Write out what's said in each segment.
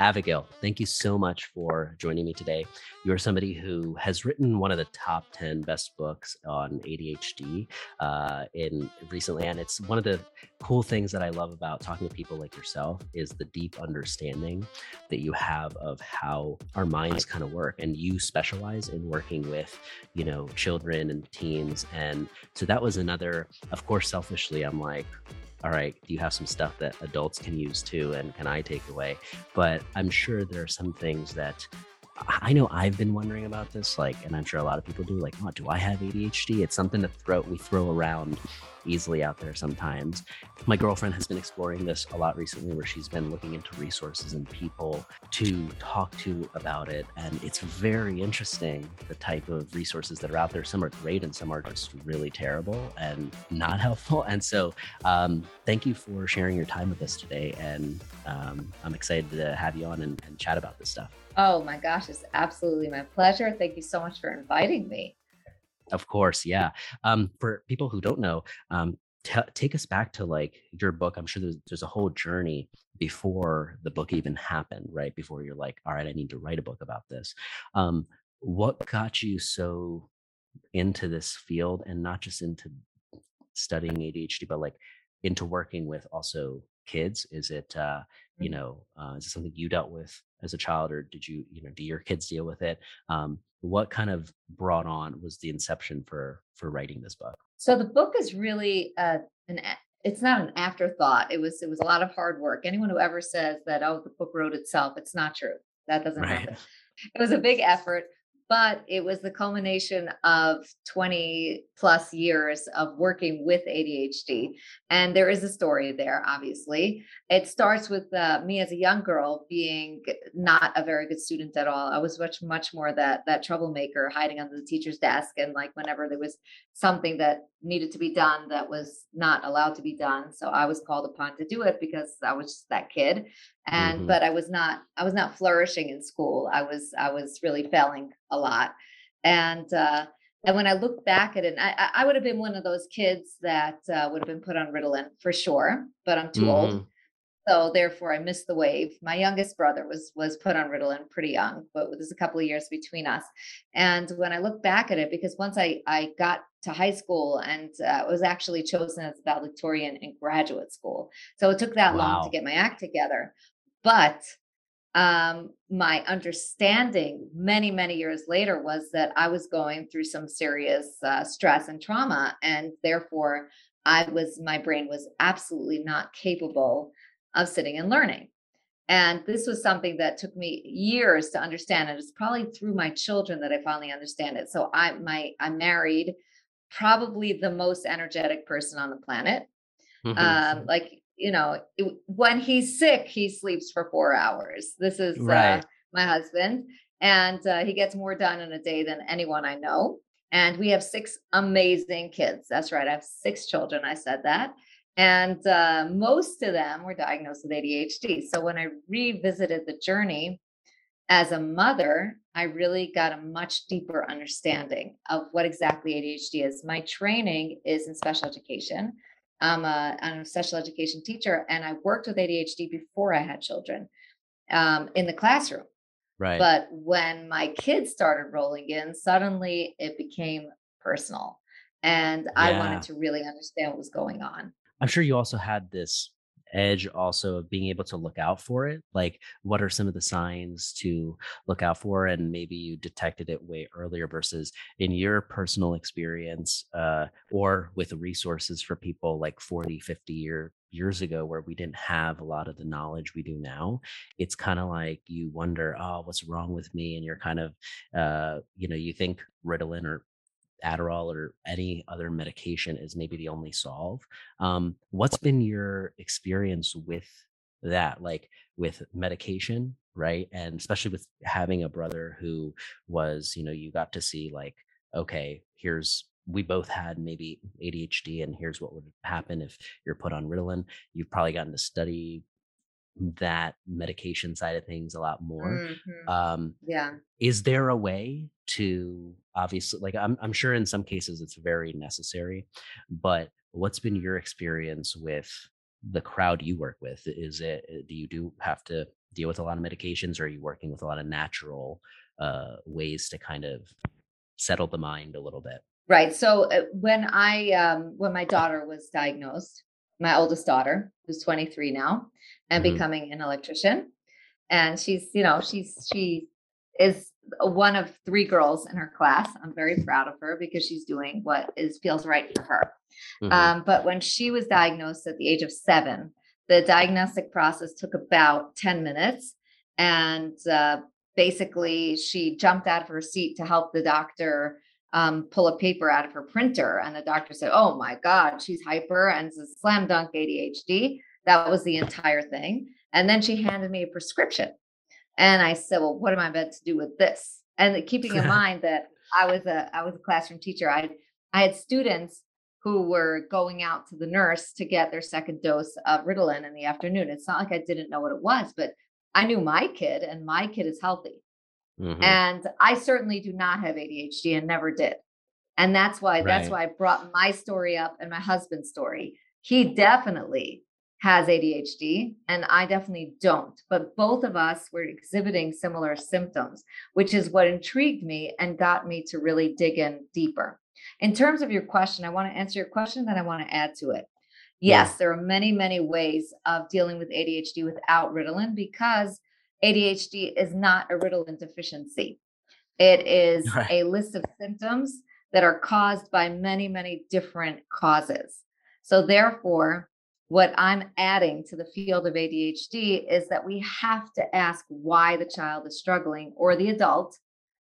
Abigail, thank you so much for joining me today. You're somebody who has written one of the top 10 best books on ADHD uh, in recently. And it's one of the cool things that I love about talking to people like yourself is the deep understanding that you have of how our minds kind of work. And you specialize in working with, you know, children and teens. And so that was another, of course, selfishly, I'm like, all right, do you have some stuff that adults can use too? And can I take away? But I'm sure there are some things that I know I've been wondering about this, like, and I'm sure a lot of people do, like, oh, do I have ADHD? It's something to throw we throw around easily out there sometimes. My girlfriend has been exploring this a lot recently, where she's been looking into resources and people to talk to about it. And it's very interesting the type of resources that are out there. Some are great and some are just really terrible and not helpful. And so, um, thank you for sharing your time with us today. And um, I'm excited to have you on and, and chat about this stuff. Oh my gosh, it's absolutely my pleasure. Thank you so much for inviting me. Of course, yeah. Um, for people who don't know, um, t- take us back to like your book. I'm sure there's there's a whole journey before the book even happened, right? Before you're like, all right, I need to write a book about this. Um, what got you so into this field, and not just into studying ADHD, but like into working with also kids? Is it uh, you mm-hmm. know, uh, is it something you dealt with as a child, or did you, you know, do your kids deal with it? Um, what kind of brought on was the inception for for writing this book? So the book is really uh, an it's not an afterthought. It was it was a lot of hard work. Anyone who ever says that oh the book wrote itself, it's not true. That doesn't right. happen. It was a big effort but it was the culmination of 20 plus years of working with ADHD. And there is a story there, obviously. It starts with uh, me as a young girl being not a very good student at all. I was much, much more that that troublemaker hiding under the teacher's desk. And like whenever there was something that needed to be done that was not allowed to be done. So I was called upon to do it because I was just that kid. And mm-hmm. but I was not I was not flourishing in school. I was I was really failing a lot. And uh and when I look back at it, I, I would have been one of those kids that uh, would have been put on Ritalin for sure, but I'm too mm-hmm. old. So therefore, I missed the wave. My youngest brother was was put on Ritalin pretty young, but there's a couple of years between us. And when I look back at it, because once I I got to high school and uh, was actually chosen as valedictorian in graduate school, so it took that wow. long to get my act together. But um, my understanding many many years later was that I was going through some serious uh, stress and trauma, and therefore I was my brain was absolutely not capable of sitting and learning. And this was something that took me years to understand. And it's probably through my children that I finally understand it. So I my I married probably the most energetic person on the planet. Mm-hmm. Um, like you know, it, when he's sick, he sleeps for four hours. This is uh, right. uh, my husband, and uh, he gets more done in a day than anyone I know. And we have six amazing kids. That's right. I have six children. I said that. And uh, most of them were diagnosed with ADHD. So when I revisited the journey as a mother, I really got a much deeper understanding of what exactly ADHD is. My training is in special education. I'm a, I'm a special education teacher, and I worked with ADHD before I had children um, in the classroom. Right. But when my kids started rolling in, suddenly it became personal. And yeah. I wanted to really understand what was going on. I'm sure you also had this edge also of being able to look out for it like what are some of the signs to look out for and maybe you detected it way earlier versus in your personal experience uh, or with resources for people like 40 50 year years ago where we didn't have a lot of the knowledge we do now? It's kind of like you wonder oh what's wrong with me? and you're kind of uh, you know you think ritalin or Adderall or any other medication is maybe the only solve. Um, what's been your experience with that, like with medication, right? And especially with having a brother who was, you know, you got to see like, okay, here's we both had maybe ADHD, and here's what would happen if you're put on Ritalin. You've probably gotten to study that medication side of things a lot more. Mm-hmm. Um, yeah. Is there a way to obviously, like, I'm, I'm sure in some cases it's very necessary, but what's been your experience with the crowd you work with? Is it do you do have to deal with a lot of medications, or are you working with a lot of natural uh, ways to kind of settle the mind a little bit? Right. So uh, when I um, when my daughter was diagnosed, my oldest daughter, who's 23 now, and mm-hmm. becoming an electrician, and she's you know she's she is one of three girls in her class. I'm very proud of her because she's doing what is feels right for her. Mm-hmm. Um, but when she was diagnosed at the age of seven, the diagnostic process took about 10 minutes. And uh, basically, she jumped out of her seat to help the doctor um, pull a paper out of her printer. And the doctor said, Oh my God, she's hyper and it's a slam dunk ADHD. That was the entire thing. And then she handed me a prescription. And I said, Well, what am I meant to do with this? And keeping in mind that I was a I was a classroom teacher, I I had students who were going out to the nurse to get their second dose of Ritalin in the afternoon. It's not like I didn't know what it was, but I knew my kid and my kid is healthy. Mm-hmm. And I certainly do not have ADHD and never did. And that's why right. that's why I brought my story up and my husband's story. He definitely has ADHD and I definitely don't. But both of us were exhibiting similar symptoms, which is what intrigued me and got me to really dig in deeper. In terms of your question, I want to answer your question, then I want to add to it. Yes, yeah. there are many, many ways of dealing with ADHD without Ritalin because ADHD is not a Ritalin deficiency. It is right. a list of symptoms that are caused by many, many different causes. So, therefore, what I'm adding to the field of ADHD is that we have to ask why the child is struggling or the adult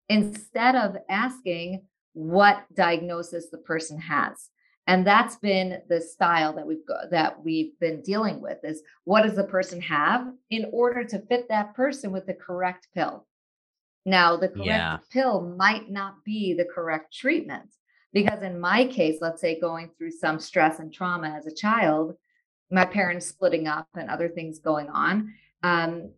instead of asking what diagnosis the person has and that's been the style that we've got that we've been dealing with is what does the person have in order to fit that person with the correct pill now the correct yeah. pill might not be the correct treatment because in my case let's say going through some stress and trauma as a child my parents splitting up and other things going on um,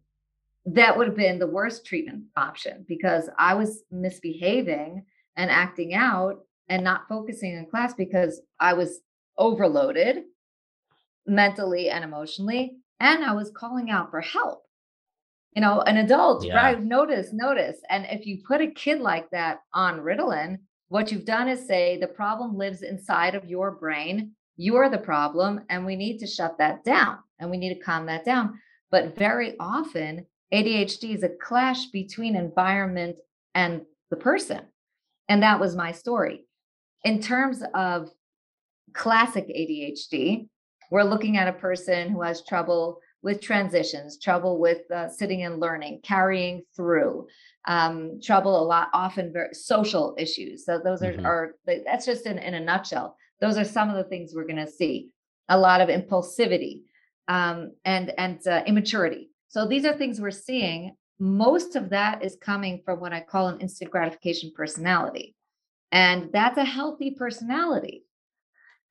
that would have been the worst treatment option because i was misbehaving and acting out and not focusing in class because I was overloaded mentally and emotionally and I was calling out for help. You know, an adult, yeah. right? Notice, notice. And if you put a kid like that on Ritalin, what you've done is say the problem lives inside of your brain. You're the problem, and we need to shut that down and we need to calm that down. But very often, ADHD is a clash between environment and the person. And that was my story. In terms of classic ADHD, we're looking at a person who has trouble with transitions, trouble with uh, sitting and learning, carrying through, um, trouble a lot, often very social issues. So those are, mm-hmm. are that's just in, in a nutshell. Those are some of the things we're going to see. A lot of impulsivity um, and and uh, immaturity. So these are things we're seeing most of that is coming from what I call an instant gratification personality. And that's a healthy personality.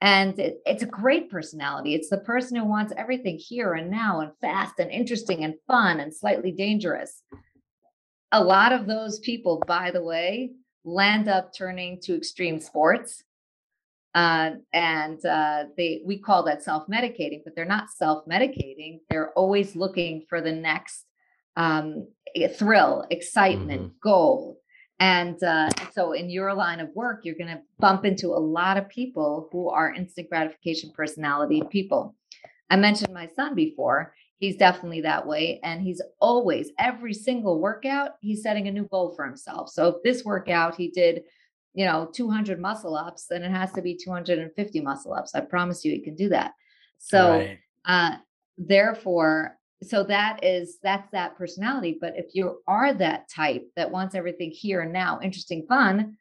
And it, it's a great personality. It's the person who wants everything here and now and fast and interesting and fun and slightly dangerous. A lot of those people, by the way, land up turning to extreme sports. Uh, and uh, they we call that self-medicating, but they're not self-medicating. They're always looking for the next um, thrill, excitement, mm-hmm. goal. And uh, so, in your line of work, you're going to bump into a lot of people who are instant gratification personality people. I mentioned my son before. He's definitely that way. And he's always, every single workout, he's setting a new goal for himself. So, if this workout he did, you know, 200 muscle ups, then it has to be 250 muscle ups. I promise you, he can do that. So, right. uh, therefore, so that is that's that personality but if you are that type that wants everything here and now interesting fun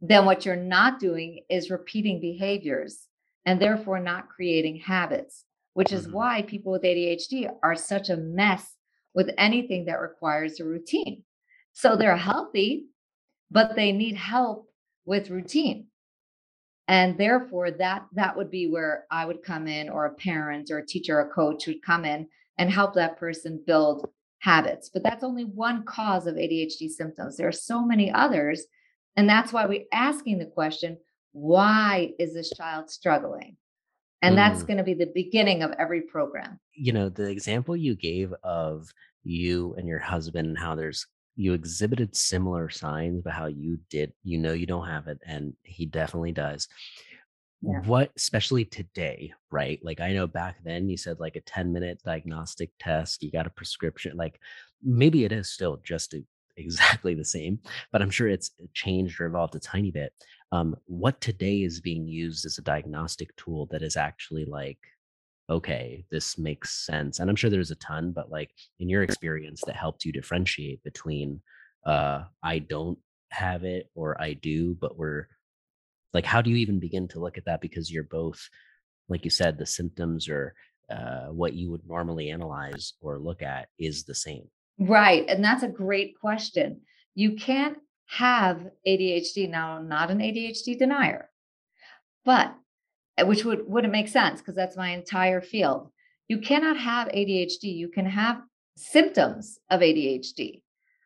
then what you're not doing is repeating behaviors and therefore not creating habits which is mm-hmm. why people with ADHD are such a mess with anything that requires a routine so they're healthy but they need help with routine and therefore that that would be where i would come in or a parent or a teacher or a coach would come in and help that person build habits. But that's only one cause of ADHD symptoms. There are so many others. And that's why we're asking the question why is this child struggling? And mm. that's going to be the beginning of every program. You know, the example you gave of you and your husband and how there's you exhibited similar signs but how you did you know you don't have it and he definitely does yeah. what especially today right? Like i know back then you said like a 10 minute diagnostic test you got a prescription like maybe it is still just a, exactly the same but i'm sure it's changed or evolved a tiny bit. Um, what today is being used as a diagnostic tool that is actually like okay this makes sense and i'm sure there's a ton but like in your experience that helped you differentiate between uh i don't have it or i do but we're like how do you even begin to look at that? Because you're both like you said the symptoms or uh, what you would normally analyze or look at is the same. Right and that's a great question. You can't have adhd now not an adhd denier but uh, which would wouldn't make sense because that's my entire field. You cannot have adhd you can have symptoms of adhd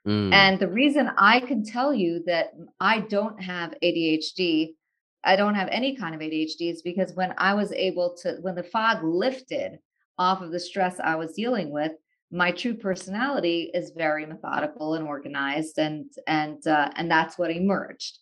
mm. and the reason i can tell you that i don't have adhd I don't have any kind of ADHD is because when I was able to, when the fog lifted off of the stress I was dealing with, my true personality is very methodical and organized, and and uh, and that's what emerged.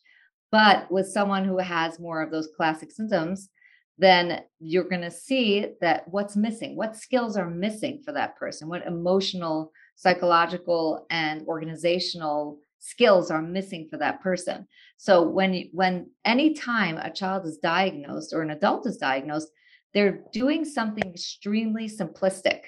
But with someone who has more of those classic symptoms, then you're going to see that what's missing, what skills are missing for that person, what emotional, psychological, and organizational skills are missing for that person. So when when any time a child is diagnosed or an adult is diagnosed, they're doing something extremely simplistic,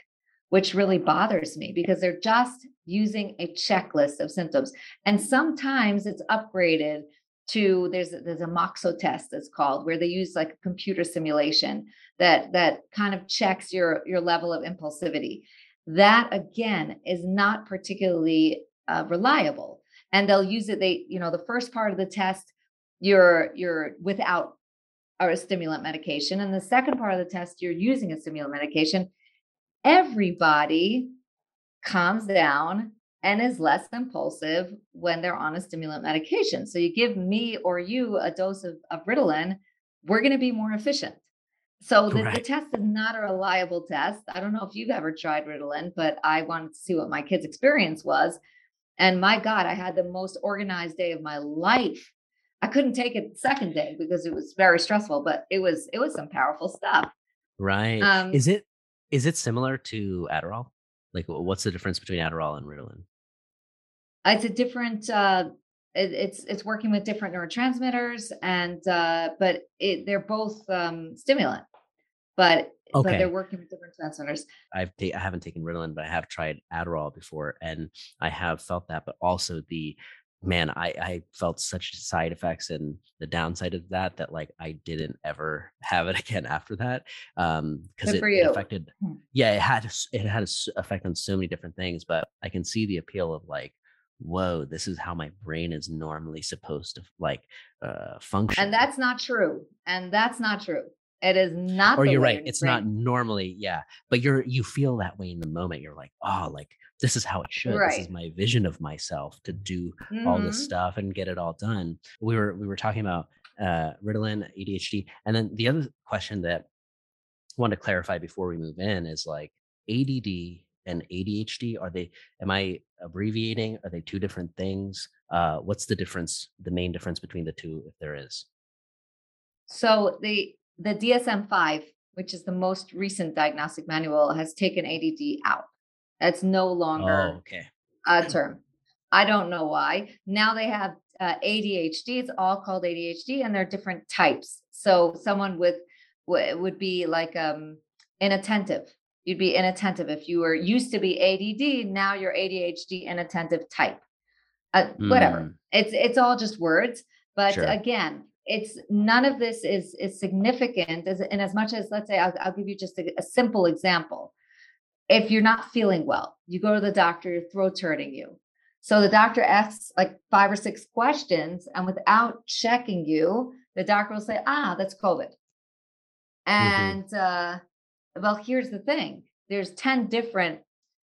which really bothers me because they're just using a checklist of symptoms. And sometimes it's upgraded to there's there's a moxo test that's called where they use like a computer simulation that that kind of checks your your level of impulsivity that again is not particularly uh, reliable and they'll use it they you know the first part of the test you're you're without a stimulant medication and the second part of the test you're using a stimulant medication everybody calms down and is less impulsive when they're on a stimulant medication so you give me or you a dose of, of ritalin we're going to be more efficient so the, the, test is not a reliable test. I don't know if you've ever tried Ritalin, but I wanted to see what my kid's experience was. And my God, I had the most organized day of my life. I couldn't take it the second day because it was very stressful, but it was it was some powerful stuff. Right. Um, is it is it similar to Adderall? Like what's the difference between Adderall and Ritalin? It's a different uh it, it's it's working with different neurotransmitters and uh but it they're both um stimulant. But Okay. But they're working with different centers. I've ta- I haven't taken Ritalin, but I have tried Adderall before, and I have felt that. But also the man, I I felt such side effects and the downside of that that like I didn't ever have it again after that. Um, because it, it, affected. Hmm. Yeah, it had it had an effect on so many different things, but I can see the appeal of like whoa this is how my brain is normally supposed to like uh function and that's not true and that's not true it is not. Or you're right. It's brain. not normally, yeah. But you're you feel that way in the moment. You're like, oh, like this is how it should. Right. This is my vision of myself to do mm-hmm. all this mm-hmm. stuff and get it all done. We were we were talking about uh Ritalin, ADHD, and then the other question that I want to clarify before we move in is like ADD and ADHD. Are they? Am I abbreviating? Are they two different things? Uh, what's the difference? The main difference between the two, if there is. So the the DSM 5, which is the most recent diagnostic manual, has taken ADD out. That's no longer oh, okay. a term. I don't know why. Now they have uh, ADHD. It's all called ADHD, and they're different types. So someone with w- would be like um, inattentive. You'd be inattentive if you were used to be ADD. Now you're ADHD inattentive type. Uh, mm. Whatever. It's it's all just words. But sure. again, it's none of this is is significant as in as much as let's say i'll, I'll give you just a, a, simple example if you're not feeling well you go to the doctor your throat's hurting you so the doctor asks like five or six questions and without checking you the doctor will say ah that's covid mm-hmm. and mm-hmm. uh well here's the thing there's 10 different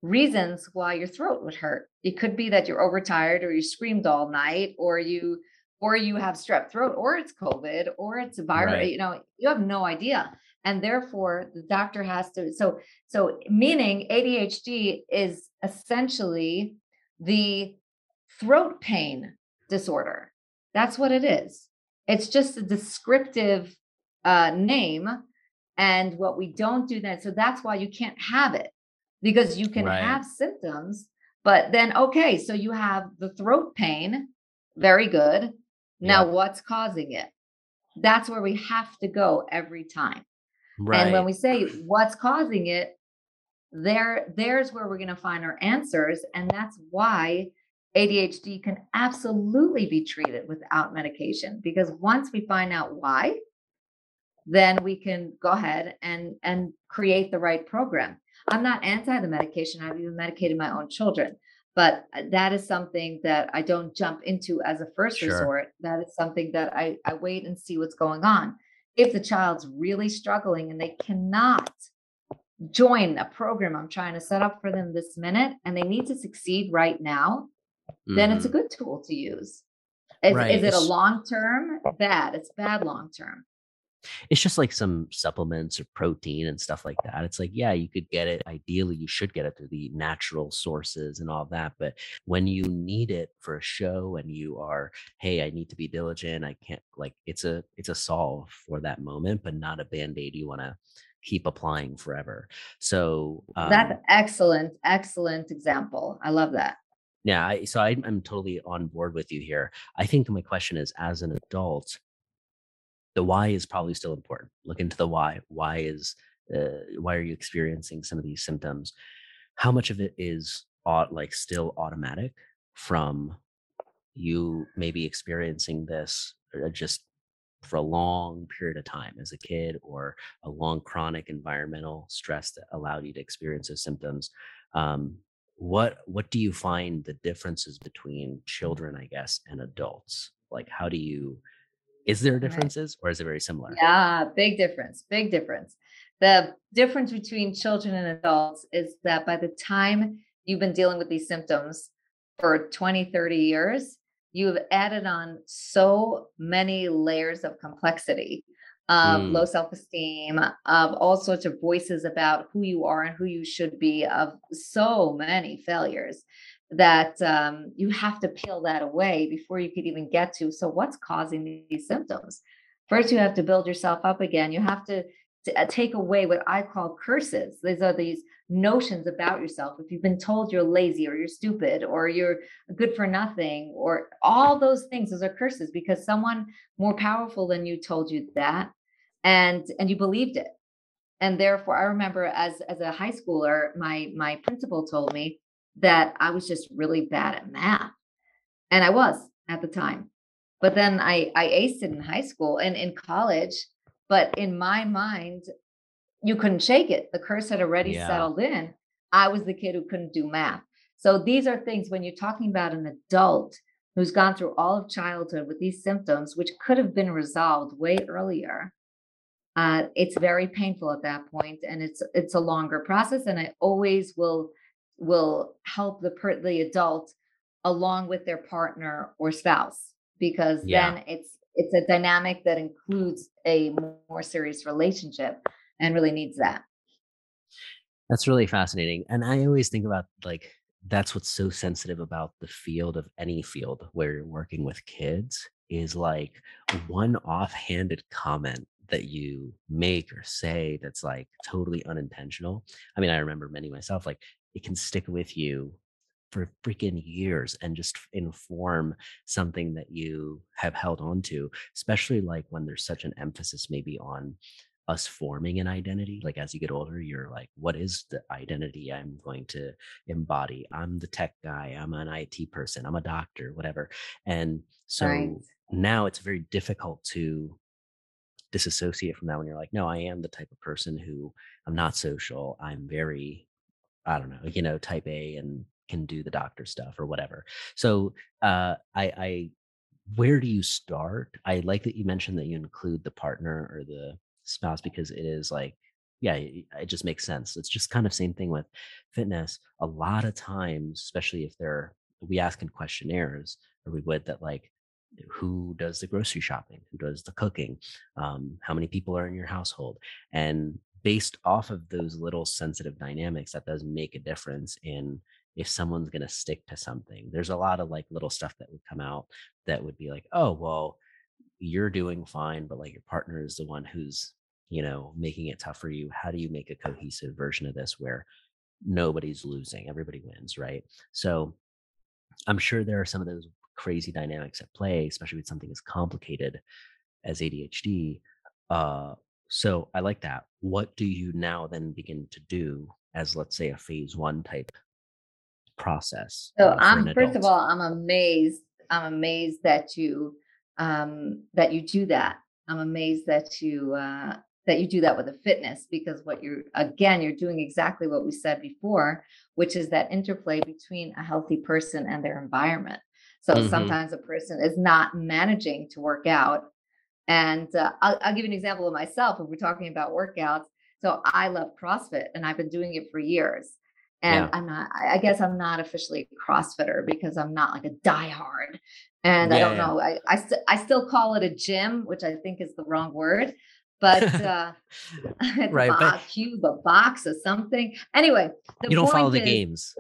reasons why your throat would hurt it could be that you're overtired or you screamed all night or you or you have strep throat or it's covid or it's a virus right. you know you have no idea and therefore the doctor has to so so meaning adhd is essentially the throat pain disorder that's what it is it's just a descriptive uh, name and what we don't do then so that's why you can't have it because you can right. have symptoms but then okay so you have the throat pain very good now yep. what's causing it that's where we have to go every time Right. And when we say what's causing it, there there's where we're going to find our answers and that's why ADHD can absolutely be treated without medication because once we find out why then we can go ahead and and create the right program. I'm not anti the medication. I've even medicated my own children, but uh, that is something that I don't jump into as a first sure. resort. That is something that I I wait and see what's going on if the child's really struggling and they cannot join a program I'm trying to set up for them this minute and they need to succeed right now, mm-hmm. then it's a mm-hmm. good tool to use. Is, right. is it a long term? Bad. It's bad long term it's just like some supplements or protein and stuff like that. It's like, yeah, you could get it. Ideally, you should get it through the natural sources and all that. But when you need it for a show and you are, hey, I need to be diligent. I can't like it's a it's a solve for that moment, but not a band-aid you want to keep applying forever. So um, that's excellent, excellent example. I love that. Yeah, I, so I, I'm totally on board with you here. I think my question is, as an adult, the why is probably still important. Look into the why. Why is uh, why are you experiencing some of these symptoms? How much of it is like still automatic from you maybe experiencing this uh, just for a long period of time as a kid or a long chronic environmental stress that allowed you to experience those symptoms um, what what do you find the differences between children i guess and adults like how do you is there differences or is it very similar? Yeah, big difference. Big difference. The difference between children and adults is that by the time you've been dealing with these symptoms for 20, 30 years, you've added on so many layers of complexity of mm. low self-esteem of all sorts of voices about who you are and who you should be of so many failures that um, you have to peel that away before you could even get to so what's causing these symptoms? First you have to build yourself up again. You have to, to uh, take away what i call curses. These are these notions about yourself. If you've been told you're lazy or you're stupid or you're good for nothing or all those things those are curses because someone more powerful than you told you that and and you believed it. And therefore i remember as as a high schooler my my principal told me that I was just really bad at math. And I was at the time. But then I, I aced it in high school and in college. But in my mind, you couldn't shake it. The curse had already yeah. settled in. I was the kid who couldn't do math. So these are things when you're talking about an adult who's gone through all of childhood with these symptoms, which could have been resolved way earlier. Uh, it's very painful at that point, and it's it's a longer process. And I always will will help the per- the adult along with their partner or spouse because yeah. then it's it's a dynamic that includes a more serious relationship and really needs that that's really fascinating and i always think about like that's what's so sensitive about the field of any field where you're working with kids is like one offhanded comment that you make or say that's like totally unintentional. I mean, I remember many myself, like it can stick with you for freaking years and just inform something that you have held on to, especially like when there's such an emphasis maybe on us forming an identity. Like as you get older, you're like, what is the identity I'm going to embody? I'm the tech guy, I'm an IT person, I'm a doctor, whatever. And so right. now it's very difficult to disassociate from that when you're like, no, I am the type of person who I'm not social. I'm very I don't know, you know, type A and can do the doctor stuff or whatever. So uh, I, I, where do you start? I like that you mentioned that you include the partner or the spouse because it is like, yeah, it just makes sense. It's just kind of same thing with fitness. A lot of times, especially if they're, we ask in questionnaires or we would that like, who does the grocery shopping who does the cooking um, how many people are in your household and based off of those little sensitive dynamics that does make a difference in if someone's going to stick to something. There's a lot of like little stuff that would come out that would be like oh well you're doing fine but like your partner is the one who's you know making it tough for you. How do you make a cohesive version of this where nobody's losing? Everybody wins right? So i'm sure there are some of those crazy dynamics at play especially with something as complicated as adhd uh so i like that. What do you now then begin to do as let's say a phase one type process so uh, i'm first of all i'm amazed i'm amazed that you um that you do that. I'm amazed that you uh that you do that with a fitness because what you're again you're doing exactly what we said before which is that interplay between a healthy person and their environment. So mm-hmm. sometimes a person is not managing to work out and uh, I'll, I'll, give you an example of myself if we're talking about workouts so i love crossfit and i've been doing it for years and yeah. i'm not i guess i'm not officially a crossfitter because i'm not like a diehard and yeah, i don't yeah. know I, I, st- I still call it a gym which i think is the wrong word but uh, right, a but, cube, a box, or something. Anyway, you don't follow the is, games.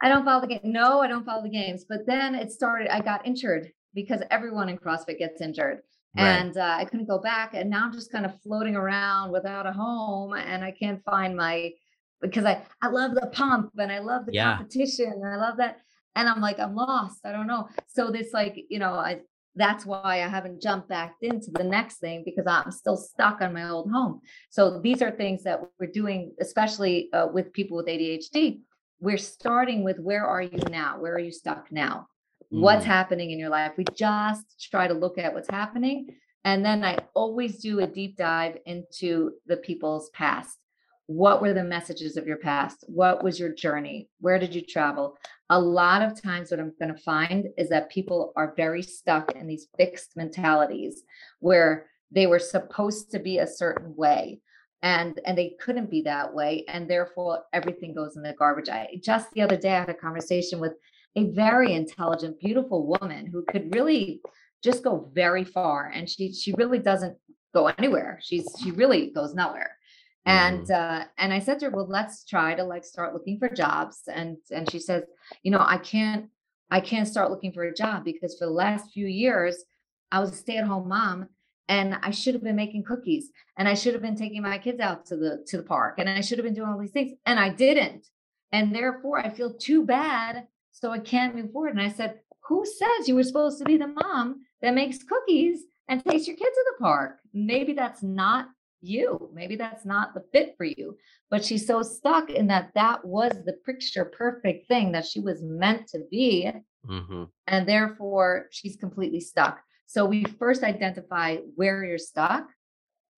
I don't follow the game. No, I don't follow the games. But then it started. I got injured because everyone in CrossFit gets injured. Right. And uh, I couldn't go back. And now I'm just kind of floating around without a home. And I can't find my, because I, I love the pump and I love the yeah. competition and I love that. And I'm like, I'm lost. I don't know. So this, like, you know, I, that's why I haven't jumped back into the next thing because I'm still stuck on my old home. So these are things that we're doing, especially uh, with people with ADHD. We're starting with where are you now? Where are you stuck now? Mm. What's happening in your life? We just try to look at what's happening. And then I always do a deep dive into the people's past. What were the messages of your past? What was your journey? Where did you travel? a lot of times what i'm going to find is that people are very stuck in these fixed mentalities where they were supposed to be a certain way and and they couldn't be that way and therefore everything goes in the garbage i just the other day i had a conversation with a very intelligent beautiful woman who could really just go very far and she she really doesn't go anywhere. She's she really goes nowhere. And mm-hmm. uh, and i said to her well let's try to like start looking for jobs. And and she says you know i can't i can't start looking for a job because for the last few years i was a stay-at-home mom and i should have been making cookies and i should have been taking my kids out to the to the park and i should have been doing all these things and i didn't. And therefore i feel too bad so i can't move forward and i said who says you were supposed to be the mom that makes cookies and takes your kids to the park maybe that's not you. Maybe that's not the fit for you. But she's so stuck in that that was the picture perfect thing that she was meant to be. Mm-hmm. And therefore, she's completely stuck. So we first identify where you're stuck.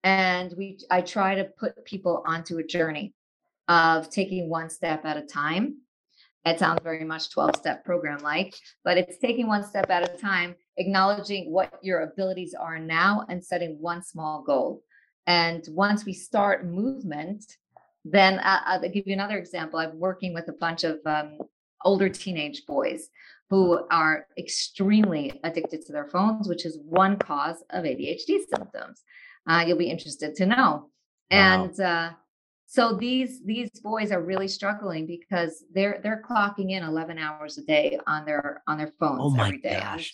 And we I try to put people onto a journey of taking one step at a time. It sounds very much 12 step program like, but it's taking one step at a time, acknowledging what your abilities are now and setting one small goal. And once we start movement, then uh, I'll give you another example. I'm working with a bunch of um, older teenage boys who are extremely addicted to their phones, which is one cause of ADHD symptoms. Uh, you'll be interested to know. Wow. And uh, so these these boys are really struggling because they're they're clocking in 11 hours a day on their on their phones oh my every day. Gosh.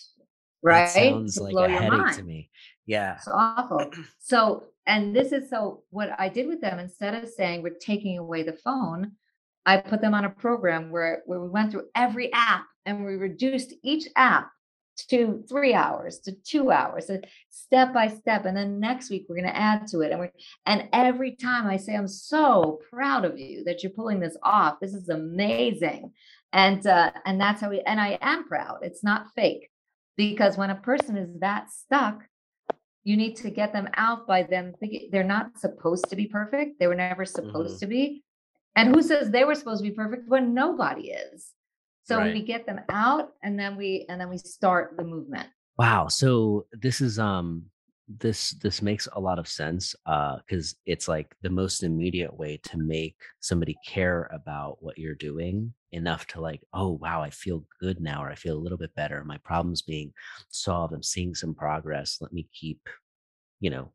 Right? That sounds to like a headache to me. Yeah. It's awful. So and this is so what I did with them instead of saying we're taking away the phone, I put them on a program where, where we went through every app and we reduced each app to three hours to two hours so step by step and then next week we're going to add to it and we and every time i say i'm so proud of you that you're pulling this off. This is amazing. And uh and that's how we and i am proud. It's not fake because when a person is that stuck you need to get them out by them they're not supposed to be perfect. They were never supposed mm-hmm. to be. And who says they were supposed to be perfect when nobody is so right. we get them out and then we and then we start the movement. Wow so this is um this this makes a lot of sense uh because uh, it's like the most immediate way to make somebody care about what you're doing enough to like oh wow i feel good now or i feel a little bit better. My problem's being solved. I'm seeing some progress. Let me keep you know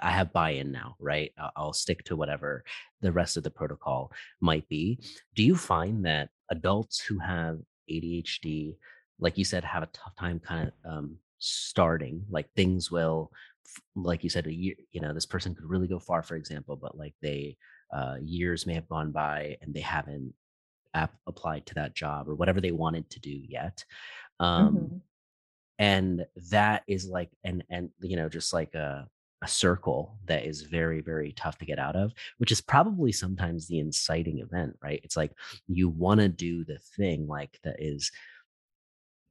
i have buy-in now right? I'll stick to whatever the rest of the protocol might be. Do you find that adults who have adhd like you said have a tough time kind of um, starting like things will like you said a year you know this person could really go far for example but like they uh, years may have gone by and they haven't ap- applied to that job or whatever they wanted to do yet um mm-hmm. and that is like and and you know just like a a circle that is very very tough to get out of which is probably sometimes the inciting event right? It's like you want to do the thing like that is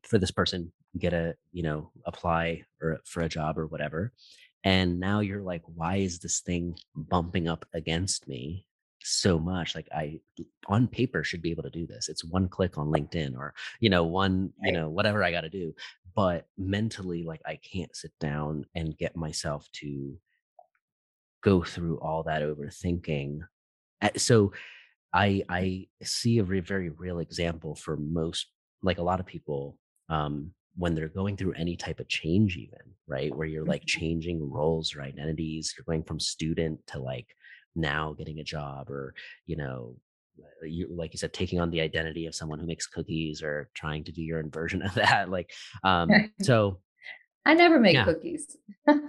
for this person get a you know apply or for a job or whatever and now you're like why is this thing bumping up against me so much like i on paper should be able to do this. It's one click on linkedin or you know one you know whatever i got to do but mentally like i can't sit down and get myself to go through all that overthinking. So i i see a very very real example for most like a lot of people um when they're going through any type of change even right? Where you're like mm-hmm. changing roles or identities you're going from student to like now getting a job or you know uh, you like you said taking on the identity of someone who makes cookies or trying to do your own version of that like um so i never make yeah. cookies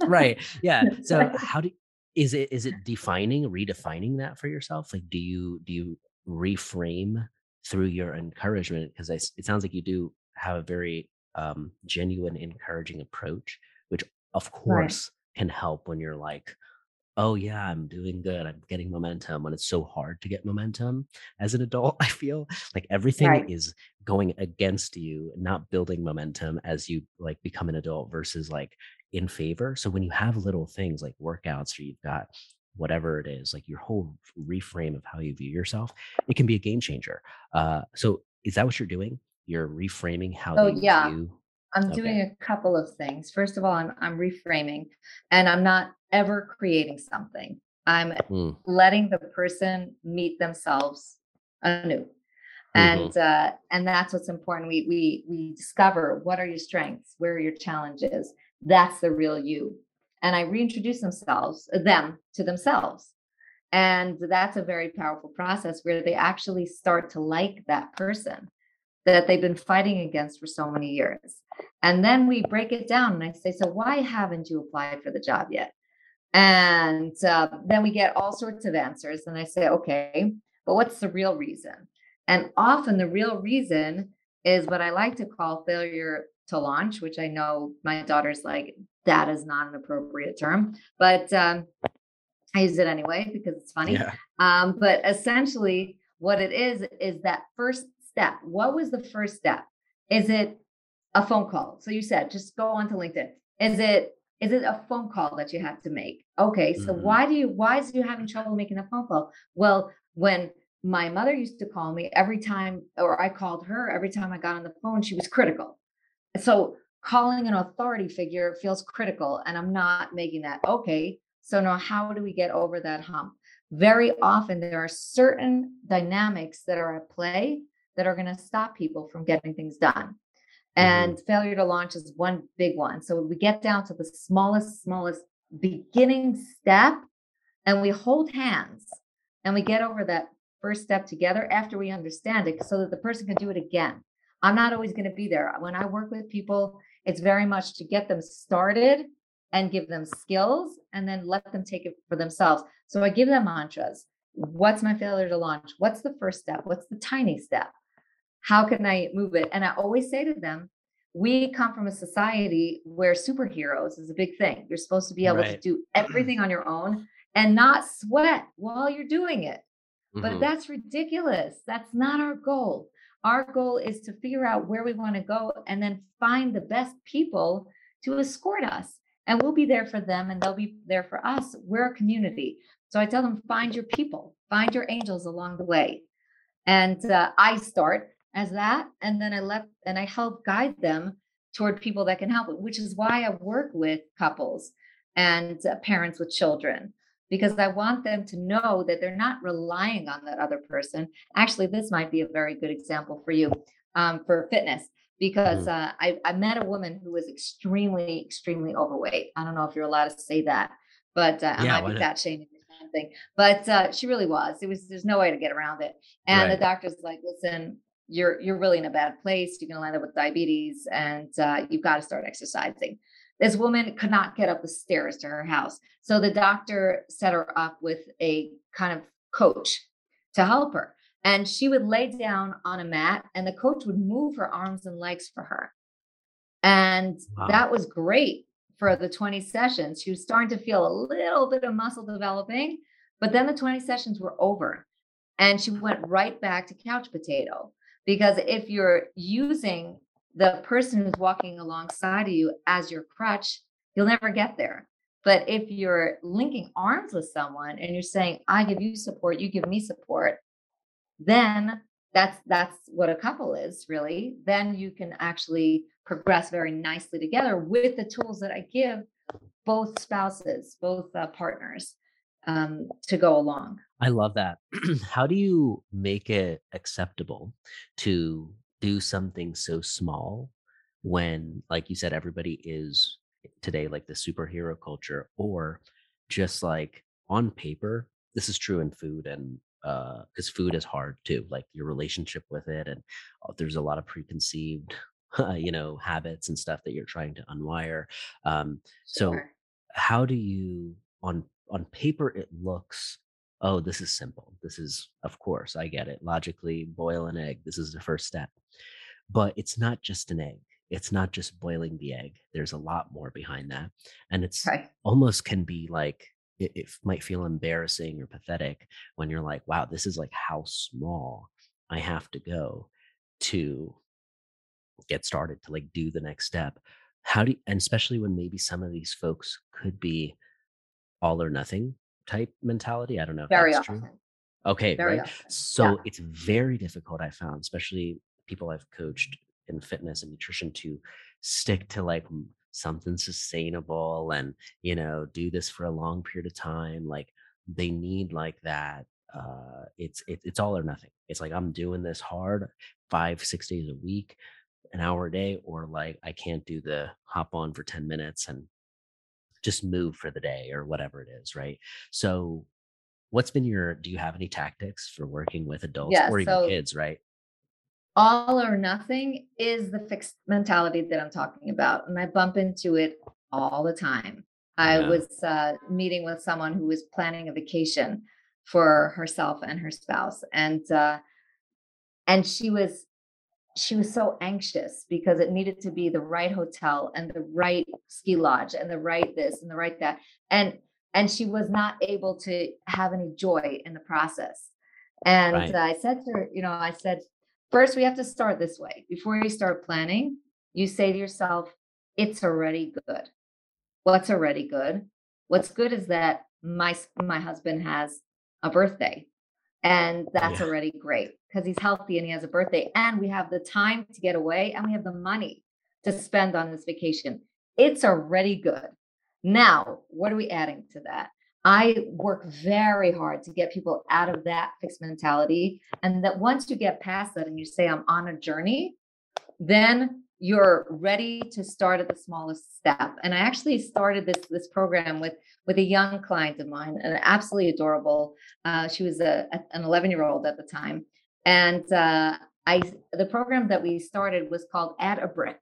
right yeah so how do is it is it defining redefining that for yourself like do you do you reframe through your encouragement because it sounds like you do have a very um, genuine, encouraging approach, which of course right. can help when you're like, oh yeah, I'm doing good. I'm getting momentum when it's so hard to get momentum as an adult. I feel like everything right. is going against you, not building momentum as you like become an adult versus like in favor. So when you have little things like workouts or you've got whatever it is, like your whole reframe of how you view yourself, it can be a game changer. Uh, so is that what you're doing? you're reframing how oh, yeah. View? I'm okay. doing a couple of things. First of all, I'm I'm reframing and I'm not ever creating something. I'm mm. letting the person meet themselves anew. And mm-hmm. uh, and that's what's important. We we we discover what are your strengths, where are your challenges. That's the real you. And I reintroduce themselves, them to themselves. And that's a very powerful process where they actually start to like that person that they've been fighting against for so many years. And then we break it down and I say, So why haven't you applied for the job yet? And uh, then we get all sorts of answers. And I say, Okay, but what's the real reason? And often the real reason is what I like to call failure to launch, which I know my daughter's like, that is not an appropriate term, but um, I use it anyway because it's funny. Yeah. Um, but essentially, what it is is that first step? What was the first step? Is it a phone call? So you said just go onto LinkedIn. Is it is it a phone call that you have to make? Okay, so mm-hmm. why do you why is you having trouble making a phone call? Well, when my mother used to call me every time, or I called her every time I got on the phone, she was critical. So calling an authority figure feels critical, and I'm not making that. Okay, so now how do we get over that hump? Very often there are certain dynamics that are at play that are going to stop people from getting things done. Mm-hmm. And failure to launch is one big one. So we get down to the smallest, smallest beginning step and we hold hands and we get over that first step together after we understand it so that the person can do it again. I'm not always going to be there. When I work with people, it's very much to get them started and give them skills and then let them take it for themselves. So I give them mantras. What's my failure to launch? What's the first step? What's the tiny step? How can I move it? And I always say to them, we come from a society where superheroes is a big thing. You're supposed to be able right. to do everything on your own and not sweat while you're doing it. Mm-hmm. But that's ridiculous. That's not our goal. Our goal is to figure out where we want to go and then find the best people to escort us. And we'll be there for them and they'll be there for us. We're a community. So I tell them, find your people, find your angels along the way. And uh, I start as that and then i let and i help guide them toward people that can help which is why i work with couples and uh, parents with children because I want them to know that they're not relying on that other person. Actually, this might be a very good example for you um, for fitness because mm. uh, I, I, met a woman who was extremely, extremely overweight. I don't know if you're allowed to say that, but uh, yeah, I might be fat shaming or something. But uh, she really was. It was. There's no way to get around it. And right. the doctor's like, "Listen, you're you're really in a bad place. You're going to end up with diabetes, and uh, you've got to start exercising." This woman could not get up the stairs to her house. So the doctor set her up with a kind of coach to help her. And she would lay down on a mat, and the coach would move her arms and legs for her. And wow. that was great for the 20 sessions. She was starting to feel a little bit of muscle developing, but then the 20 sessions were over. And she went right back to couch potato. Because if you're using the person who's walking alongside of you as your crutch, you'll never get there. But if you're linking arms with someone and you're saying, I give you support, you give me support, then that's that's what a couple is really. Then you can actually progress very nicely together with the tools that I give both spouses, both uh, partners um, to go along. I love that. How do you make it acceptable to do something so small when like you said everybody is today like the superhero culture or just like on paper this is true in food and uh because food is hard too like your relationship with it and uh, there's a lot of preconceived uh, you know habits and stuff that you're trying to unwire um sure. so how do you on on paper it looks oh this is simple this is of course i get it logically boil an egg this is the first step but it's not just an egg it's not just boiling the egg there's a lot more behind that and it's right. almost can be like it, it might feel embarrassing or pathetic when you're like wow this is like how small i have to go to get started to like do the next step how do you, and especially when maybe some of these folks could be all or nothing type mentality i don't know if very that's often. true okay very right often. so yeah. it's very difficult i found especially people I've coached in fitness and nutrition to stick to like something sustainable and you know do this for a long period of time like they need like that uh it's it, it's all or nothing it's like i'm doing this hard five six days a week an hour a day or like i can't do the hop on for 10 minutes and just move for the day or whatever it is right so what's been your do you have any tactics for working with adults yeah, or even so kids right all or nothing is the fixed mentality that I'm talking about. And I bump into it all the time. I yeah. was uh, meeting with someone who was planning a vacation for herself and her spouse. And, uh, and she was, she was so anxious because it needed to be the right hotel and the right ski lodge and the right this and the right that. And, and she was not able to have any joy in the process. And right. I said to her, you know, I said, First, we have to start this way. Before you start planning, you say to yourself, it's already good. What's already good? What's good is that my my husband has a birthday. And that's yeah. already great because he's healthy and he has a birthday and we have the time to get away and we have the money to spend on this vacation. It's already good. Now, what are we adding to that? I work very hard to get people out of that fixed mentality. And that once you get past that and you say, I'm on a journey, then you're ready to start at the smallest step. And I actually started this this program with with a young client of mine, an absolutely adorable. Uh, she was a, an 11 year old at the time, and uh, I the program that we started was called Add a Brick.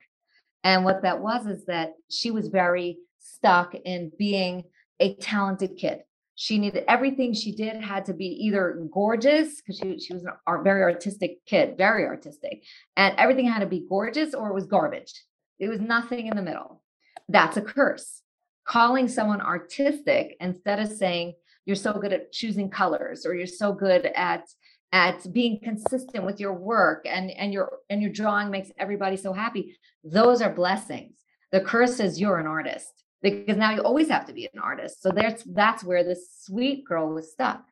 And what that was is that she was very stuck in being a talented kid. She needed everything she did had to be either gorgeous because she, she was a very artistic kid, very artistic, and everything had to be gorgeous or it was garbage. It was nothing in the middle. That's a curse. Calling someone artistic instead of saying you're so good at choosing colors or you're so good at at being consistent with your work and and your and your drawing makes everybody so happy those are blessings the curse is you're an artist because now you always have to be an artist. So that's that's where this sweet girl was stuck.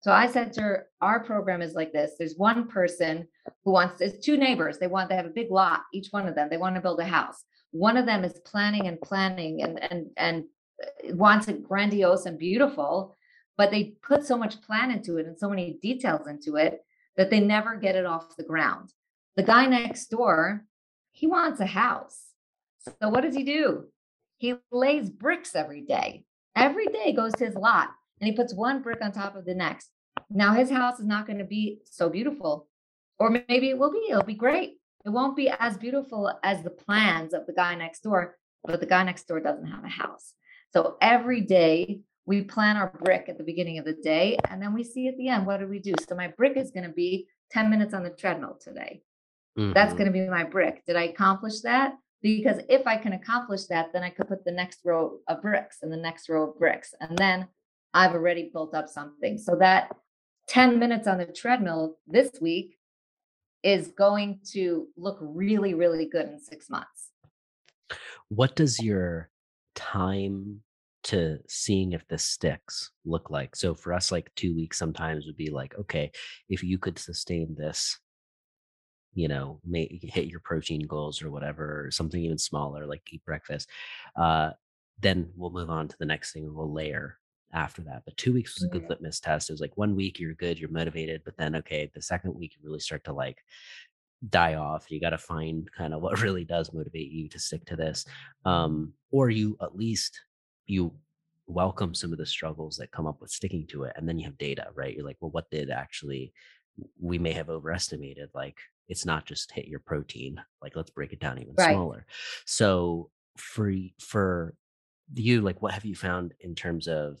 So I said to her, our program is like this. There's one person who wants there's two neighbors. They want they have a big lot, each one of them. They want to build a house. One of them is planning and planning and and and uh, wants it grandiose and beautiful, but they put so much plan into it and so many details into it that they never get it off the ground. The guy next door, he wants a house. So what does he do? He lays bricks every day. Every day goes to his lot and he puts one brick on top of the next. Now his house is not going to be so beautiful, or maybe it will be. It'll be great. It won't be as beautiful as the plans of the guy next door, but the guy next door doesn't have a house. So every day we plan our brick at the beginning of the day and then we see at the end what do we do so my brick is going to be 10 minutes on the treadmill today mm-hmm. that's going to be my brick did i accomplish that because if i can accomplish that then i could put the next row of bricks and the next row of bricks and then i've already built up something so that 10 minutes on the treadmill this week is going to look really really good in six months what does your time to seeing if this sticks look like? So for us, like two weeks sometimes would be like, okay, if you could sustain this, you know, may hit your protein goals or whatever, or something even smaller, like eat breakfast, uh, then we'll move on to the next thing we'll layer after that. But two weeks was a good litmus test. It was like one week you're good, you're motivated, but then okay, the second week you really start to like die off. You got to find kind of what really does motivate you to stick to this. Um, or you at least you welcome some of the struggles that come up with sticking to it and then you have data right you're like well what did actually we may have overestimated like it's not just hit your protein like let's break it down even right. smaller so for for you like what have you found in terms of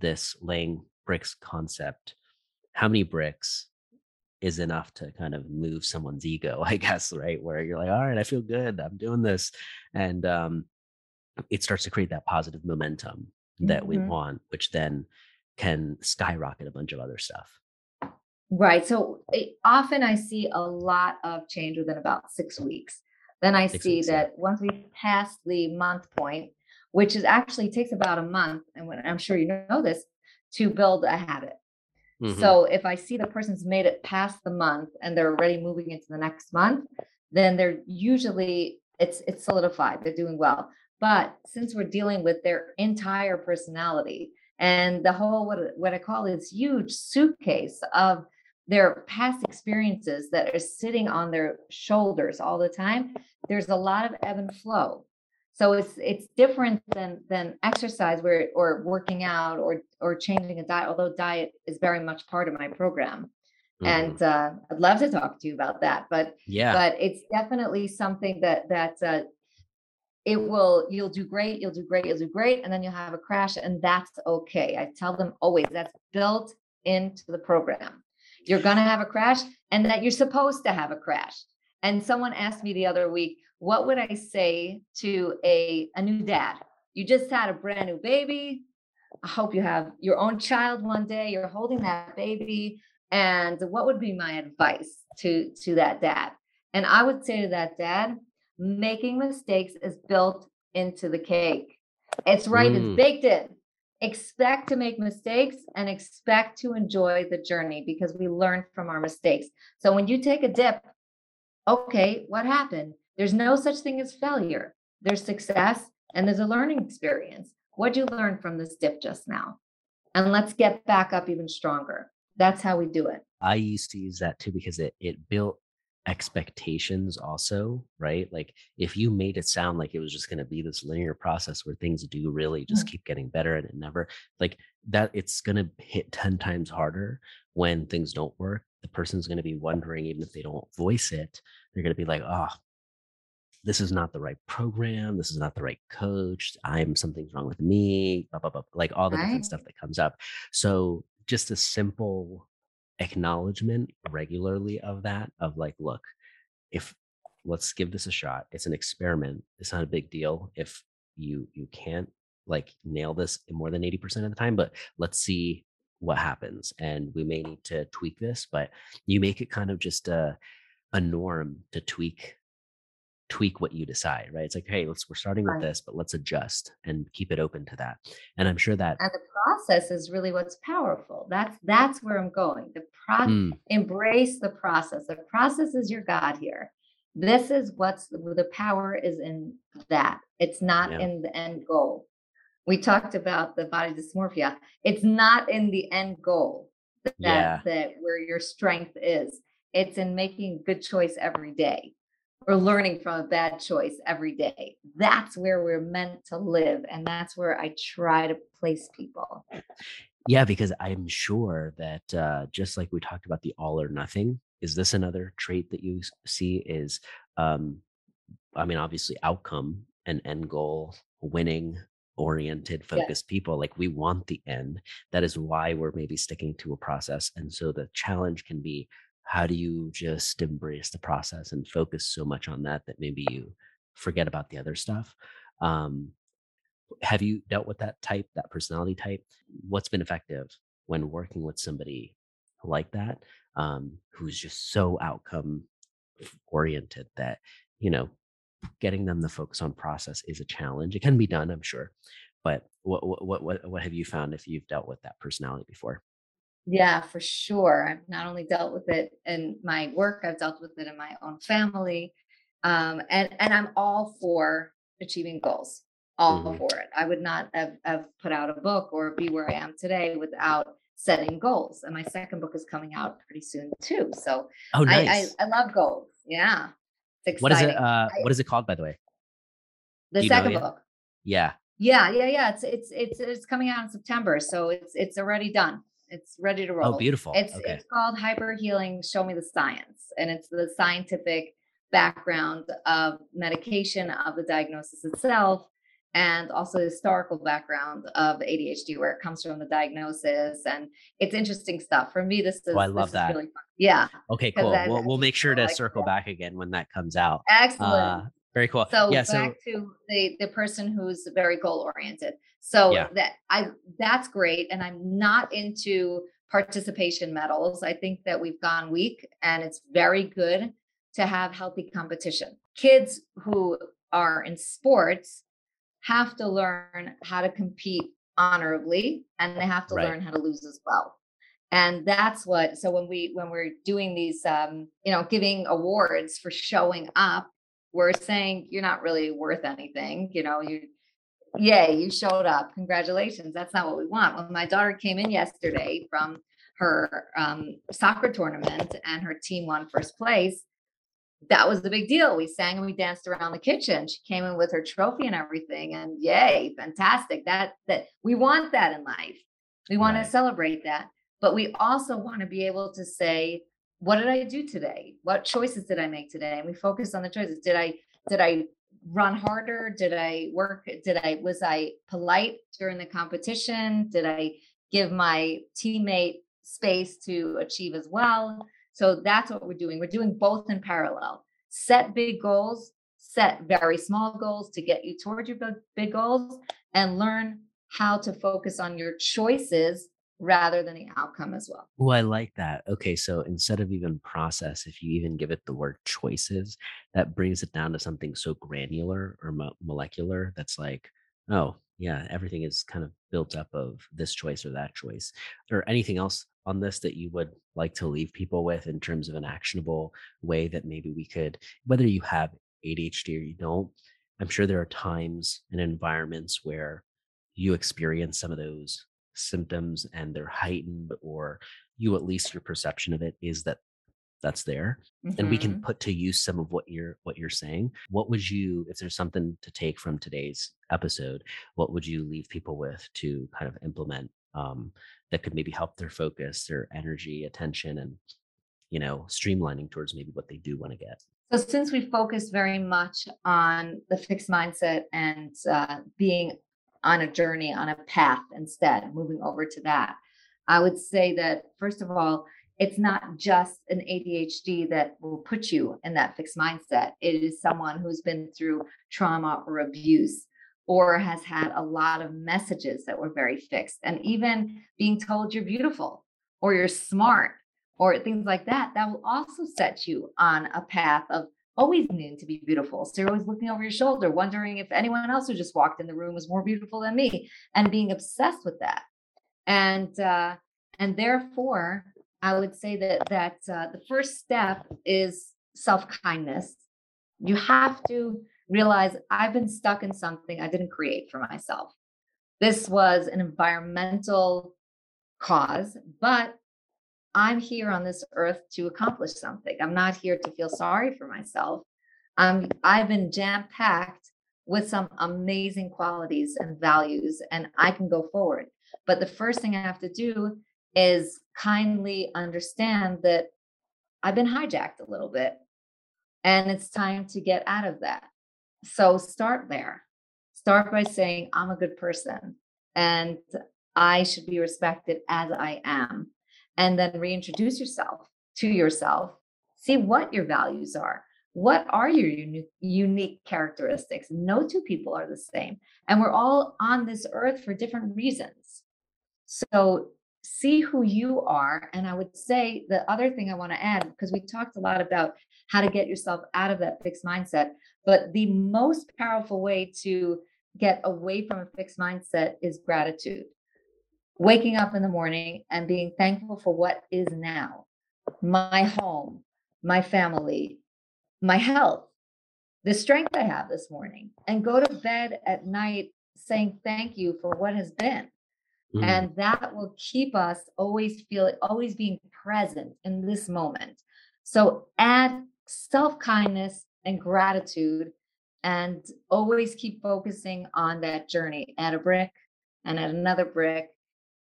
this laying bricks concept how many bricks is enough to kind of move someone's ego i guess right where you're like all right i feel good i'm doing this and um it starts to create that positive momentum that mm-hmm. we want, which then can skyrocket a bunch of other stuff. Right. So it, often I see a lot of change within about six weeks. Then I six see weeks, that once we pass the month point, which is actually takes about a month, and when, I'm sure you know this, to build a habit. Mm-hmm. So if I see the person's made it past the month and they're already moving into the next month, then they're usually it's it's solidified. They're doing well. But since we're dealing with their entire personality and the whole what, what I call this huge suitcase of their past experiences that are sitting on their shoulders all the time, there's a lot of ebb and flow. So it's it's different than than exercise where or working out or or changing a diet, although diet is very much part of my program. Mm-hmm. And uh, I'd love to talk to you about that. But yeah, but it's definitely something that that uh, it will you'll do great you'll do great you'll do great and then you'll have a crash and that's okay i tell them always that's built into the program you're going to have a crash and that you're supposed to have a crash. And someone asked me the other week what would i say to a, a new dad? You just had a brand new baby. I hope you have your own child one day. You're holding that baby. And what would be my advice to to that dad? And i would say to that dad making mistakes is built into the cake. It's right, mm. it's baked in. Expect to make mistakes and expect to enjoy the journey because we learn from our mistakes. So when you take a dip, okay, what happened? There's no such thing as failure. There's success and there's a learning experience. What'd you learn from this dip just now? And let's get back up even stronger. That's how we do it. I used to use that too because it it built expectations also right like if you made it sound like it was just going to be this linear process where things do really just mm-hmm. keep getting better and it never like that it's going to hit 10 times harder when things don't work the person's going to be wondering even if they don't voice it they're going to be like oh this is not the right program this is not the right coach i'm something's wrong with me blah, blah, blah, like all the right. different stuff that comes up so just a simple acknowledgement regularly of that of like look if let's give this a shot it's an experiment it's not a big deal if you you can't like nail this more than 80% of the time but let's see what happens and we may need to tweak this but you make it kind of just a a norm to tweak tweak what you decide, right? It's like, hey, let's we're starting with right. this, but let's adjust and keep it open to that. And I'm sure that and the process is really what's powerful. That's that's where I'm going. The pro mm. embrace the process. The process is your God here. This is what's the, the power is in that. It's not yeah. in the end goal. we talked about the body dysmorphia. It's not in the end goal that yeah. that where your strength is. It's in making good choice every day or learning from a bad choice every day. That's where we're meant to live. And that's where I try to place people. Yeah, because I'm sure that uh, just like we talked about the all or nothing, is this another trait that you see? Is, um, I mean, obviously, outcome and end goal, winning, oriented, focused yeah. people. Like we want the end. That is why we're maybe sticking to a process. And so the challenge can be how do you just embrace the process and focus so much on that that maybe you forget about the other stuff? Um, have you dealt with that type that personality type? What's been effective when working with somebody like that um, who's just so outcome oriented that you know getting them to focus on process is a challenge. It can be done i'm sure but what what what, what have you found if you've dealt with that personality before yeah, for sure. I've not only dealt with it in my work, I've dealt with it in my own family. Um, and, and I'm all for achieving goals, all mm-hmm. for it. I would not have, have put out a book or be where I am today without setting goals. And my second book is coming out pretty soon too. So oh, nice. I, I, I love goals. Yeah. What is it? Uh, what is it called, by the way? The second book. Yeah. Yeah, yeah, yeah. It's it's it's it's coming out in September, so it's it's already done. It's ready to oh, roll. Oh, beautiful. It's okay. it's called Hyper Healing. Show me the science, and it's the scientific background of medication, of the diagnosis itself, and also the historical background of ADHD, where it comes from the diagnosis, and it's interesting stuff. For me, this is. Oh, I love that. Really yeah. Okay, cool. we'll we'll make sure to like circle that. back again when that comes out. Excellent. Uh, very cool. So yeah, back so, to the the person who's very goal oriented. So yeah. that I that's great. And I'm not into participation medals. I think that we've gone weak and it's very good to have healthy competition. Kids who are in sports have to learn how to compete honorably and they have to right. learn how to lose as well and that's what so when we when we're doing these um you know giving awards for showing up we're saying you're not really worth anything you know you yay, you showed up. Congratulations. That's not what we want. When my daughter came in yesterday from her um, soccer tournament and her team won first place, that was the big deal. We sang and we danced around the kitchen. She came in with her trophy and everything, and yay, fantastic. That that we want that in life. We want right. to celebrate that, but we also want to be able to say, what did I do today? What choices did I make today? And we focus on the choices. Did I did I run harder? Did I work? Did I, was I polite during the competition? Did I give my teammate space to achieve as well? So that's what we're doing. We're doing both in parallel. Set big goals, set very small goals to get you towards your big, big goals, and learn how to focus on your choices rather than the outcome as well. Oh, I like that. Okay, so instead of even process, if you even give it the word choices, that brings it down to something so granular or mo- molecular that's like, oh, yeah, everything is kind of built up of this choice or that choice. Or anything else on this that you would like to leave people with in terms of an actionable way that maybe we could, whether you have ADHD or you don't, I'm sure there are times and environments where you experience some of those symptoms and they're heightened or you at least your perception of it is that that's there mm-hmm. and we can mm-hmm. put to use some of what you're what you're saying what would you if there's something to take from today's episode what would you leave people with to kind of implement um, that could maybe help their focus their energy attention and you know streamlining towards maybe what they do want to get so since we focus very much on the fixed mindset and uh, being on a journey, on a path instead, moving over to that. I would say that, first of all, it's not just an ADHD that will put you in that fixed mindset. It is someone who's been through trauma or abuse or has had a lot of messages that were very fixed. And even being told you're beautiful or you're smart or things like that, that will also set you on a path of always needing to be beautiful. So you're always looking over your shoulder, wondering if anyone else who just walked in the room was more beautiful than me, and being obsessed with that. And uh, and therefore, I would say that that uh, the first step is self kindness. You have to realize I've been stuck in something I didn't create for myself. This was an environmental cause, but I'm here on this earth to accomplish something. I'm not here to feel sorry for myself. Um, I've been jam packed with some amazing qualities and values, and I can go forward. But the first thing I have to do is kindly understand that I've been hijacked a little bit and it's time to get out of that. So start there. Start by saying, I'm a good person and I should be respected as I am. And then reintroduce yourself to yourself. See what your values are. What are your unique, unique characteristics? No two people are the same. And we're all on this earth for different reasons. So see who you are. And I would say the other thing I want to add, because we talked a lot about how to get yourself out of that fixed mindset, but the most powerful way to get away from a fixed mindset is gratitude. Waking up in the morning and being thankful for what is now my home, my family, my health, the strength I have this morning, and go to bed at night saying thank you for what has been. Mm. And that will keep us always feel always being present in this moment. So add self kindness and gratitude and always keep focusing on that journey. Add a brick and add another brick.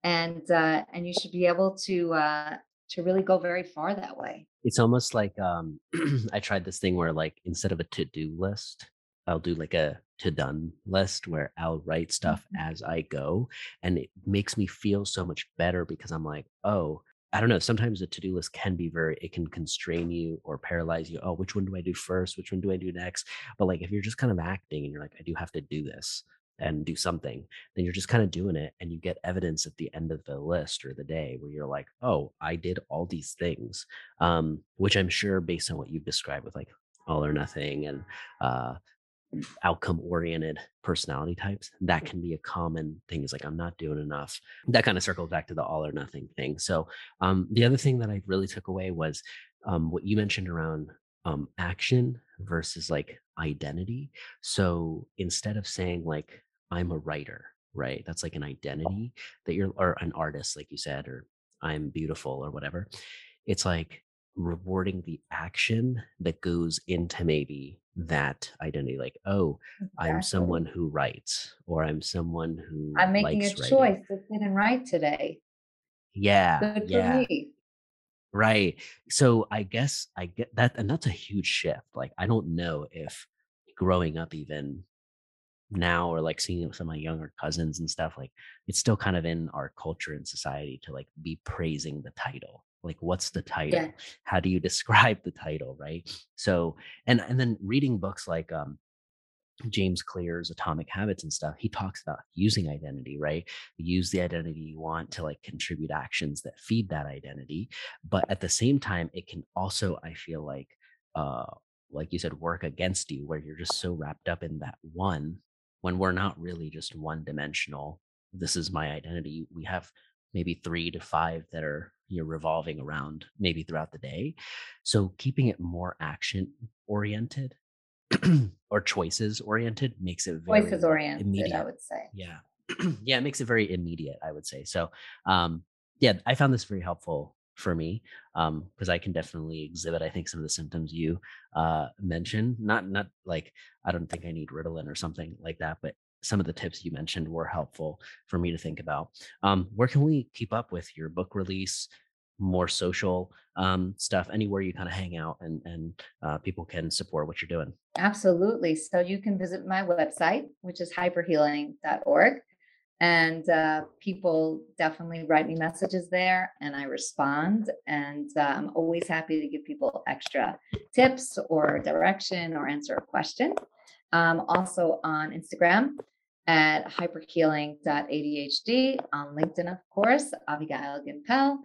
And uh, and you should be able to uh, to really go very far that way. It's almost like um, I tried this thing where like instead of a to do list, I'll do like a to done list where I'll write stuff mm-hmm. as I go. And it makes me feel so much better because I'm like, oh, I don't know. Sometimes a to do list can be very, it can constrain you or paralyze you. Oh, which one do I do first? Which one do I do next? But like if you're just kind of acting and you're like, I do have to do this and do something, then you're just kind of doing it and you get evidence at the end of the list or the day where you're like, oh, I did all these things. Um, which I'm sure based on what you've described with like all or nothing and uh outcome oriented personality types that can be a common thing is like i'm not doing enough that kind of circles back to the all or nothing thing so um, the other thing that i really took away was um, what you mentioned around um, action versus like identity so instead of saying like i'm a writer right? That's like an oh. identity that you're or an artist like you said or i'm beautiful or whatever. It's like rewarding the action that goes into maybe that identity like oh exactly. i'm someone who writes or i'm someone who i'm making a writing. choice to sit and write today. Yeah Good yeah. right. So i guess i get that and that's a huge shift like i don't know if growing up even now or like seeing it with some of my younger cousins and stuff like it's still kind of in our culture and society to like be praising the title like what's the title yeah. how do you describe the title right so and and then reading books like um James Clear's Atomic Habits and stuff, he talks about using identity, right? Use the identity you want to like contribute actions that feed that identity. But at the same time, it can also, I feel like, uh, like you said, work against you where you're just so wrapped up in that one when we're not really just one dimensional. This is my identity. We have maybe three to five that are you're revolving around maybe throughout the day. So keeping it more action oriented or choices oriented makes it very choices oriented, immediate. I would say. Yeah. yeah, it makes it very immediate, I would say. So um yeah, I found this very helpful for me um because I can definitely exhibit I think some of the symptoms you uh mentioned. Not not like I don't think I need Ritalin or something like that, but some of the tips you mentioned were helpful for me to think about. Um, where can we keep up with your book release, more social um, stuff, anywhere you kind of hang out and and uh, people can support what you're doing? Absolutely. So you can visit my website, which is hyperhealing.org. And uh, people definitely write me messages there and I respond. And uh, I'm always happy to give people extra tips or direction or answer a question. Um, also on Instagram, at hyperhealing.adhd, on LinkedIn, of course, Abigail Gimpel,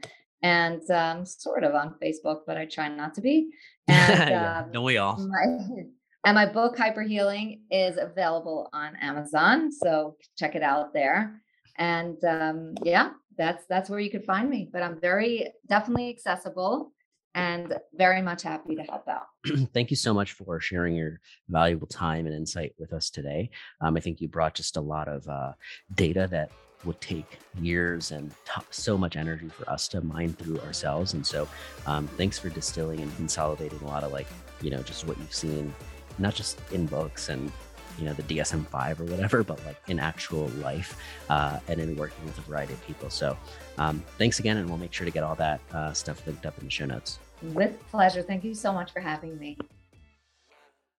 and um, sort of on Facebook, but I try not to be. And um, don't we all? My, and my book, Hyperhealing, is available on Amazon. So check it out there. And um, yeah, that's that's where you can find me. But I'm very definitely accessible and very much happy to help out. Thank you so much for sharing your valuable time and insight with us today. Um, I think you brought just a lot of uh, data that would take years and t- so much energy for us to mine through ourselves. And so, um, thanks for distilling and consolidating a lot of like, you know, just what you've seen, not just in books and you know the DSM-5 or whatever, but like in actual life uh, and in working with a variety of people. So, um, thanks again, and we'll make sure to get all that uh, stuff linked up in the show notes. With pleasure. Thank you so much for having me.